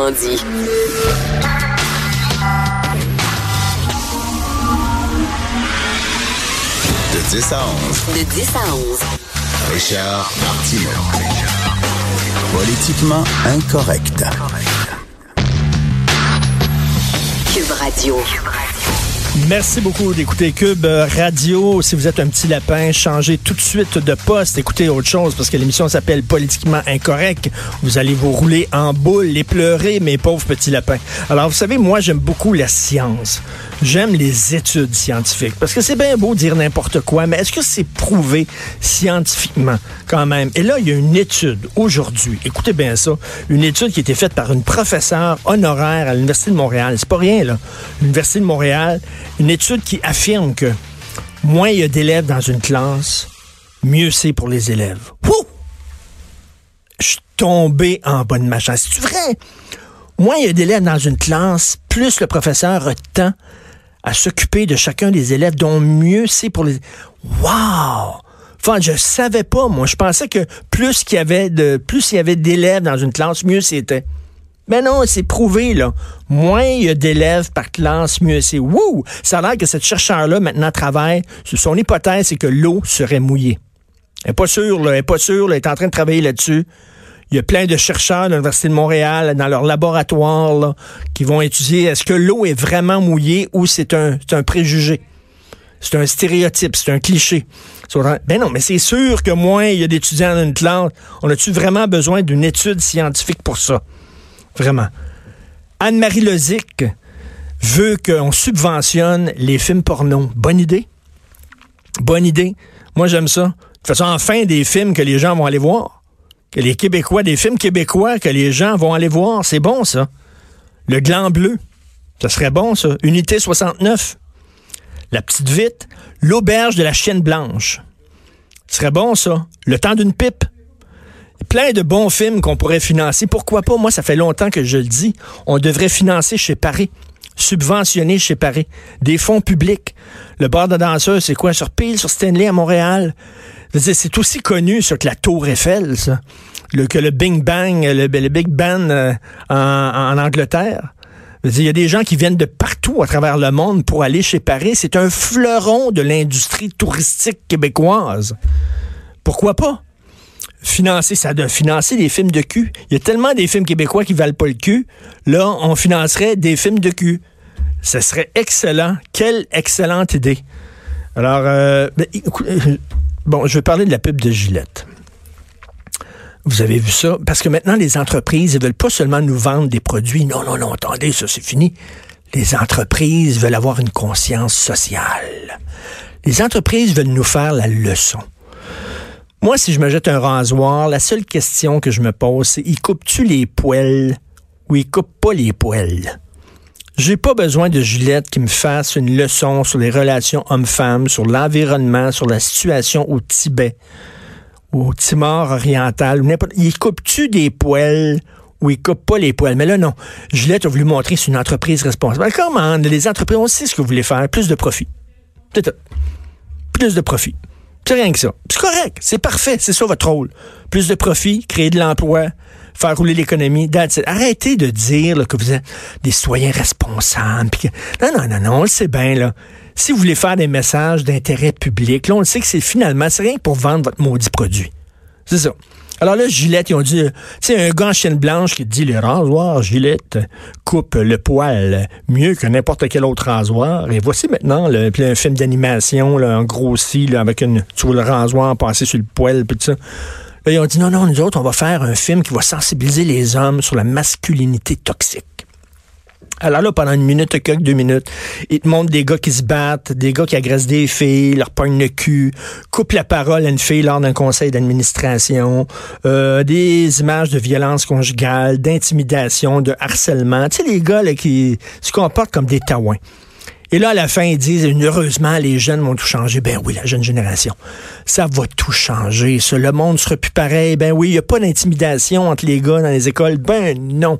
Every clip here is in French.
Autrement dit. De 10 à 11. De 10 à 11. Richard Martineau. Politiquement incorrect. Cube Radio. Merci beaucoup d'écouter Cube Radio. Si vous êtes un petit lapin, changez tout de suite de poste. Écoutez autre chose parce que l'émission s'appelle Politiquement Incorrect. Vous allez vous rouler en boule et pleurer, mes pauvres petits lapins. Alors, vous savez, moi, j'aime beaucoup la science. J'aime les études scientifiques parce que c'est bien beau dire n'importe quoi, mais est-ce que c'est prouvé scientifiquement quand même? Et là, il y a une étude aujourd'hui. Écoutez bien ça. Une étude qui a été faite par une professeure honoraire à l'Université de Montréal. C'est pas rien, là. L'Université de Montréal une étude qui affirme que moins il y a d'élèves dans une classe, mieux c'est pour les élèves. Wouh! Je suis tombé en bonne machin. C'est vrai? Moins il y a d'élèves dans une classe, plus le professeur a de temps à s'occuper de chacun des élèves, dont mieux c'est pour les... Wow! Enfin, je savais pas, moi. Je pensais que plus qu'il y avait de, plus il y avait d'élèves dans une classe, mieux c'était. Mais non, c'est prouvé, là. Moins il y a d'élèves par classe, mieux c'est. Wouh! Ça a l'air que cette chercheur-là, maintenant, travaille. Son hypothèse, c'est que l'eau serait mouillée. Elle n'est pas sûre, là. Elle n'est pas sûre, Elle est en train de travailler là-dessus. Il y a plein de chercheurs de l'Université de Montréal, dans leur laboratoire, là, qui vont étudier est-ce que l'eau est vraiment mouillée ou c'est un, un préjugé. C'est un stéréotype, c'est un cliché. Ben non, mais c'est sûr que moins il y a d'étudiants dans une classe. On a-tu vraiment besoin d'une étude scientifique pour ça? Vraiment. Anne-Marie Lozic veut qu'on subventionne les films porno. Bonne idée. Bonne idée. Moi, j'aime ça. De toute façon, enfin, des films que les gens vont aller voir. Que les Québécois, des films québécois que les gens vont aller voir. C'est bon, ça. Le gland bleu. Ça serait bon, ça. Unité 69. La petite vite. L'auberge de la chienne blanche. Ce serait bon, ça. Le temps d'une pipe plein de bons films qu'on pourrait financer. Pourquoi pas? Moi, ça fait longtemps que je le dis. On devrait financer chez Paris subventionner chez Paris, des fonds publics. Le bar de danseurs, c'est quoi? Sur Peel, sur Stanley à Montréal. C'est aussi connu sur que la Tour Eiffel, ça. Le, que le Big Bang, le, Big Bang euh, en, Angleterre. Il y a des gens qui viennent de partout à travers le monde pour aller chez Paris. C'est un fleuron de l'industrie touristique québécoise. Pourquoi pas? Financer, ça doit financer des films de cul. Il y a tellement des films québécois qui valent pas le cul. Là, on financerait des films de cul. Ce serait excellent. Quelle excellente idée. Alors, euh, ben, euh, bon, je vais parler de la pub de Gillette. Vous avez vu ça? Parce que maintenant, les entreprises ne veulent pas seulement nous vendre des produits. Non, non, non, attendez, ça c'est fini. Les entreprises veulent avoir une conscience sociale. Les entreprises veulent nous faire la leçon. Moi, si je me jette un rasoir, la seule question que je me pose, c'est il coupe-tu les poils ou il coupe pas les poils? J'ai pas besoin de Juliette qui me fasse une leçon sur les relations hommes-femmes, sur l'environnement, sur la situation au Tibet, au Timor oriental. Il coupe-tu des poils ou il coupe pas les poils? Mais là, non. Juliette a voulu montrer que c'est une entreprise responsable. Comment? Les entreprises, on sait ce que vous voulez faire. Plus de profit. Plus de profit. C'est rien que ça. C'est correct. C'est parfait. C'est ça votre rôle. Plus de profit, créer de l'emploi, faire rouler l'économie. Arrêtez de dire que vous êtes des citoyens responsables. Non, non, non, non, on le sait bien. Si vous voulez faire des messages d'intérêt public, là, on le sait que c'est finalement, c'est rien pour vendre votre maudit produit. C'est ça. Alors là, Gillette, ils ont dit, tu sais, un gars en blanche qui dit, le rasoir Gillette coupe le poil mieux que n'importe quel autre rasoir. Et voici maintenant le, un film d'animation, en grossi, là, avec une, tu vois le rasoir passer sur le poil, puis tout ça. Là, ils ont dit, non, non, nous autres, on va faire un film qui va sensibiliser les hommes sur la masculinité toxique. Alors là, pendant une minute, quelques deux minutes, ils te montrent des gars qui se battent, des gars qui agressent des filles, leur pognent le cul, coupent la parole à une fille lors d'un conseil d'administration, euh, des images de violence conjugale, d'intimidation, de harcèlement. Tu sais, les gars là, qui se comportent comme des taouins. Et là, à la fin, ils disent, heureusement, les jeunes vont tout changer. Ben oui, la jeune génération. Ça va tout changer. Le monde sera plus pareil. Ben oui, il n'y a pas d'intimidation entre les gars dans les écoles. Ben non.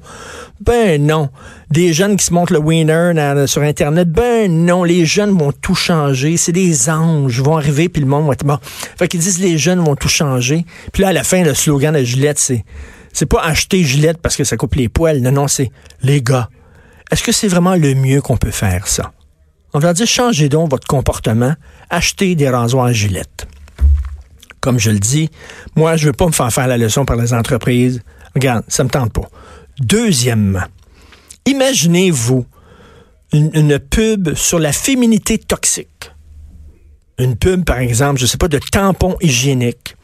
Ben non. Des jeunes qui se montrent le winner sur Internet. Ben non. Les jeunes vont tout changer. C'est des anges. Vont arriver, puis le monde va être bon. Fait qu'ils disent, les jeunes vont tout changer. Puis là, à la fin, le slogan de Juliette, c'est C'est pas acheter Gillette parce que ça coupe les poils. Non, non, c'est les gars. Est-ce que c'est vraiment le mieux qu'on peut faire, ça? On va dire, changez donc votre comportement. Achetez des rasoirs Gillette. Comme je le dis, moi, je veux pas me faire faire la leçon par les entreprises. Regarde, ça me tente pas. Deuxièmement, imaginez-vous une, pub sur la féminité toxique. Une pub, par exemple, je sais pas, de tampons hygiéniques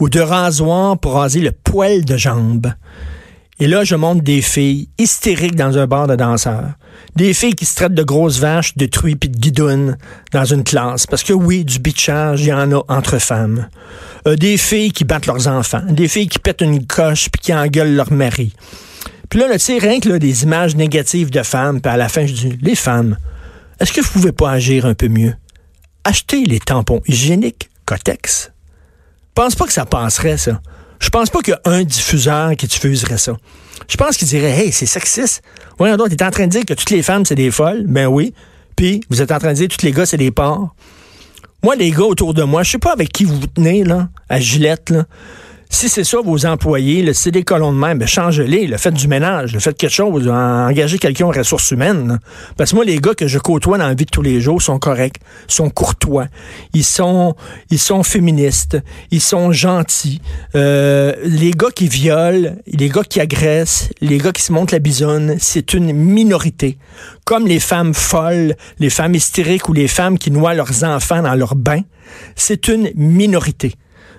ou de rasoir pour raser le poil de jambe. Et là, je montre des filles hystériques dans un bar de danseurs. Des filles qui se traitent de grosses vaches, de truies puis de guidounes dans une classe. Parce que oui, du bitchage, il y en a entre femmes. Euh, des filles qui battent leurs enfants. Des filles qui pètent une coche puis qui engueulent leur mari. Puis là, tu sais, rien que là, des images négatives de femmes, puis à la fin, je dis, les femmes, est-ce que vous pouvez pas agir un peu mieux? Achetez les tampons hygiéniques Cotex. Je pense pas que ça passerait, ça. Je pense pas qu'il y a un diffuseur qui diffuserait ça. Je pense qu'il dirait, hey, c'est sexiste. Voyons donc, t'es en train de dire que toutes les femmes, c'est des folles. Ben oui. Puis, vous êtes en train de dire que tous les gars, c'est des porcs. Moi, les gars autour de moi, je sais pas avec qui vous vous tenez, là, à Gillette, là. Si c'est ça, vos employés, le c'est des colons de même, ben changez-les, le faites du ménage, le faites quelque chose, engagez quelqu'un aux ressources humaines. Parce que moi, les gars que je côtoie dans la vie de tous les jours sont corrects, sont courtois, ils sont, ils sont féministes, ils sont gentils. Euh, les gars qui violent, les gars qui agressent, les gars qui se montrent la bisonne, c'est une minorité. Comme les femmes folles, les femmes hystériques ou les femmes qui noient leurs enfants dans leur bain, c'est une minorité.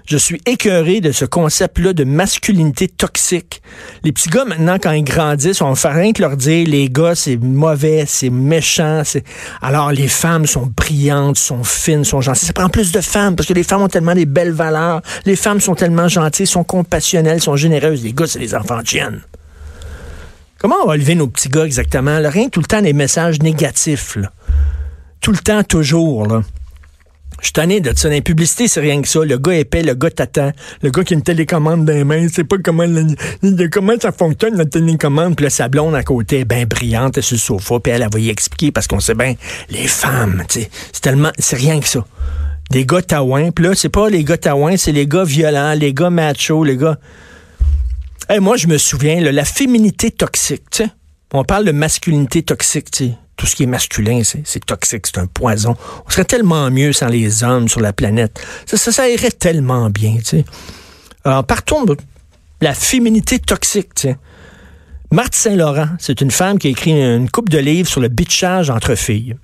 Je suis écœuré de ce concept-là de masculinité toxique. Les petits gars, maintenant, quand ils grandissent, on fait rien que leur dire, les gars, c'est mauvais, c'est méchant. Alors, les femmes sont brillantes, sont fines, sont gentilles. Ça prend plus de femmes, parce que les femmes ont tellement des belles valeurs. Les femmes sont tellement gentilles, sont compassionnelles, sont généreuses. Les gars, c'est les enfants de chiennes. Comment on va élever nos petits gars exactement? Là, rien que tout le temps des messages négatifs. Tout le temps, toujours. Là. Je suis tanné de ça. Dans c'est rien que ça. Le gars épais, le gars t'attend, le gars qui a une télécommande dans les mains, c'est pas comment, le- comment ça fonctionne, la télécommande, puis là, sa blonde à côté, ben brillante, elle est sur le sofa, puis elle, elle va y expliquer, parce qu'on sait bien, les femmes, tu sais, c'est tellement, c'est rien que ça. Des gars taouins, puis là, c'est pas les gars taouins, c'est les gars violents, les gars machos, les gars... Hey, moi, je me souviens, là, la féminité toxique, tu sais. On parle de masculinité toxique, tu sais. Tout ce qui est masculin, c'est toxique, c'est un poison. On serait tellement mieux sans les hommes sur la planète. Ça, irait tellement bien, tu. Alors, partons de la féminité toxique. Marthe Saint-Laurent, c'est une femme qui a écrit une coupe de livres sur le bitchage entre filles.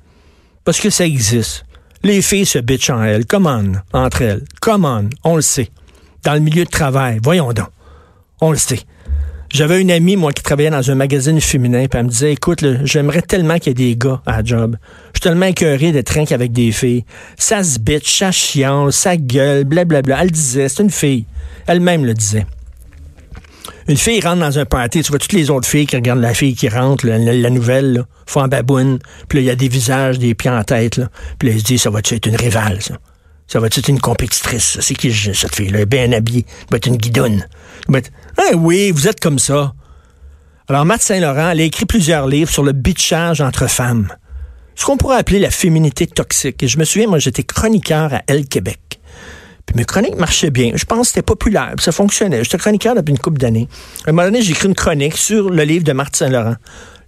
Parce que ça existe. Les filles se bitchent en elles. On, entre elles. On, on le sait. Dans le milieu de travail, voyons donc. On le sait. J'avais une amie, moi, qui travaillait dans un magazine féminin, puis elle me disait, écoute, j'aimerais tellement qu'il y ait des gars à la job. Je suis tellement écœuré d'être rien qu'avec des filles. Ça se bitch, ça chiale, ça gueule, blablabla. Elle disait, c'est une fille. Elle-même le disait. Une fille rentre dans un party, tu vois toutes les autres filles qui regardent la fille qui rentre, la, nouvelle, font en baboune, puis là, il y a des visages, des pieds en tête. Puis là, elle se dit, ça va-tu être une rivale, ça? Ça va-tu être une compétitrice, ça? C'est qui, cette fille-là? Bien habillée. Elle va être une va être- Ah oui, vous êtes comme ça. Alors, Matt Saint-Laurent, elle a écrit plusieurs livres sur le bitchage entre femmes. Ce qu'on pourrait appeler la féminité toxique. Et je me souviens, moi, j'étais chroniqueur à Elle Québec. Puis mes chroniques marchaient bien. Je pense que c'était populaire, puis ça fonctionnait. J'étais chroniqueur depuis une couple d'années. À un moment donné, j'ai écrit une chronique sur le livre de Marthe Saint-Laurent.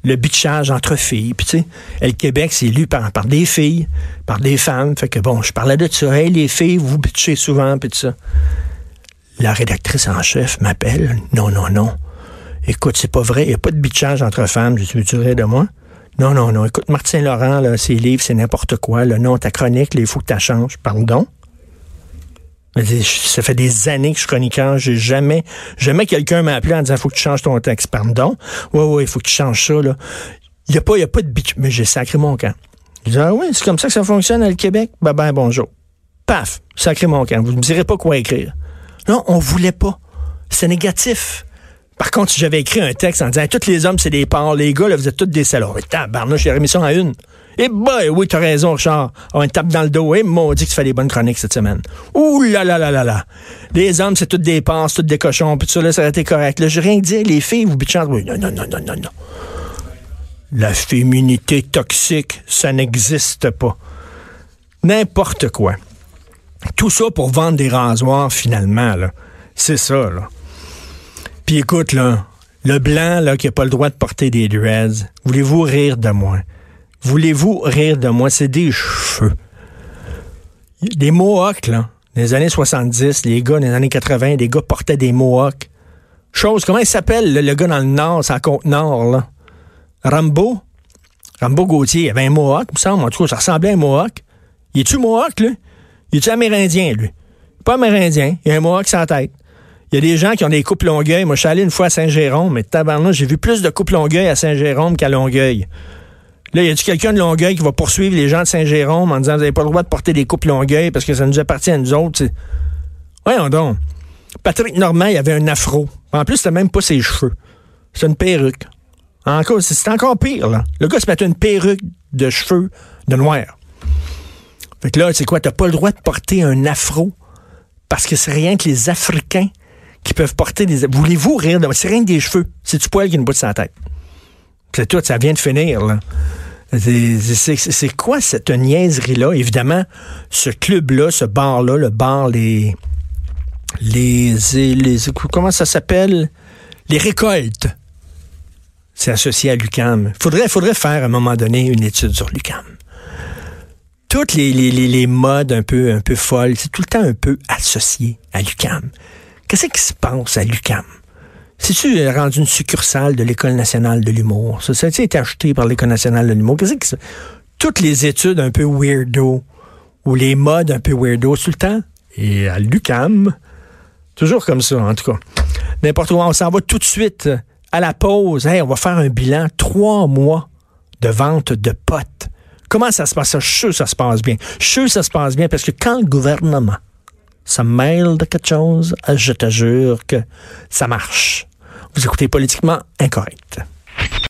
Le bitchage entre filles. Puis tu sais, Elle Québec, c'est lu par, des filles, par des femmes. Fait que bon, je parlais de ça. Hey, les filles, vous bitchez souvent, puis tout ça. La rédactrice en chef m'appelle. Non, non, non. Écoute, c'est pas vrai. Il n'y a pas de bitchage entre femmes. Je suis rires de moi? Non, non, non. Écoute, Martin Laurent, là, ses livres, c'est n'importe quoi. Le nom, ta chronique, il faut que tu changes. Pardon? Ça fait des années que je suis chroniqueur. J'ai jamais, jamais quelqu'un m'a appelé en disant, faut que tu changes ton texte. Pardon? Ouais, ouais, il faut que tu changes ça, là. Il n'y a pas, il a pas de bitch. Mais j'ai sacré mon camp. Je dis, ah oui, c'est comme ça que ça fonctionne à le Québec? Ben, ben, bonjour. Paf, sacré mon camp. Vous ne me direz pas quoi écrire. Non, on voulait pas. C'est négatif. Par contre, j'avais écrit un texte en disant tous les hommes, c'est des porcs, les gars, là, vous êtes tous des salauds. Tabarnouche, j'ai remis ça à une. Eh ben, oui, t'as raison, Richard. On tape dans le dos. Eh, maudit que tu fais des bonnes chroniques cette semaine. Ouh là là là là là. Les hommes, c'est tous des c'est tous des cochons, puis ça, là, ça aurait été correct. Là, j'ai rien dit. Les filles, vous bitchez. Non, non, non, non, non, non. La féminité toxique, ça n'existe pas. N'importe quoi. Tout ça pour vendre des rasoirs, finalement, là. C'est ça, là. Puis écoute, là, le blanc, là, qui n'a pas le droit de porter des dreads, voulez-vous rire de moi? Voulez-vous rire de moi? C'est des cheveux. Des mohawks, là. Dans les années 70, les gars, dans les années 80, les gars portaient des mohawks. Chose, comment il s'appelle, le, le gars dans le Nord, c'est à Côte-Nord, là? Rambo? Rambo Gauthier, il avait un mohawk, il me semble. En tout cas, ça ressemblait à un mohawk. Il est-tu mohawk, lui? Il est-tu amérindien, lui? Pas amérindien. Il a un mohawk sans tête. Il y a des gens qui ont des coupes Longueuil. Moi, je suis allé une fois à Saint-Jérôme, mais tabarnak, j'ai vu plus de coupes Longueuil à Saint-Jérôme qu'à Longueuil. Là, y a-tu quelqu'un de Longueuil qui va poursuivre les gens de Saint-Jérôme en disant vous n'avez pas le droit de porter des coupes Longueuil parce que ça nous appartient à nous autres? t'sais. Voyons donc. Patrick Normand, il avait un afro. En plus, c'était même pas ses cheveux. C'est une perruque. Encore, c'est encore pire, là. Le gars se met une perruque de cheveux de noir. Fait que là, c'est quoi? T'as pas le droit de porter un afro parce que c'est rien que les Africains qui peuvent porter des... Voulez-vous rire. C'est rien que des cheveux. C'est du poil qui nous bout de sa tête. C'est tout, ça vient de finir. C'est- quoi cette niaiserie-là? Évidemment, ce club-là, ce bar-là, le bar, les... Les... les comment ça s'appelle? Les récoltes. C'est associé à l'UCAM. Faudrait, faudrait faire, à un moment donné, une étude sur l'UCAM toutes les, les, les, les modes un peu, un peu folles, c'est tout le temps un peu associé à l'UCAM. Qu'est-ce qui se passe à l'UCAM? C'est-tu rendu une succursale de l'École nationale de l'humour? Ça, ça a été acheté par l'École nationale de l'humour? Qu'est-ce que c'est? Toutes les études un peu weirdo, ou les modes un peu weirdo, tout le temps? Et à l'UCAM, toujours comme ça, en tout cas. N'importe où, on s'en va tout de suite à la pause. Hey, on va faire un bilan. Trois mois de vente de potes. Comment ça se passe? Je suis sûr ça se passe bien. Je suis sûr ça se passe bien parce que quand le gouvernement se mêle de quelque chose, je te jure que ça marche. Vous écoutez politiquement incorrect.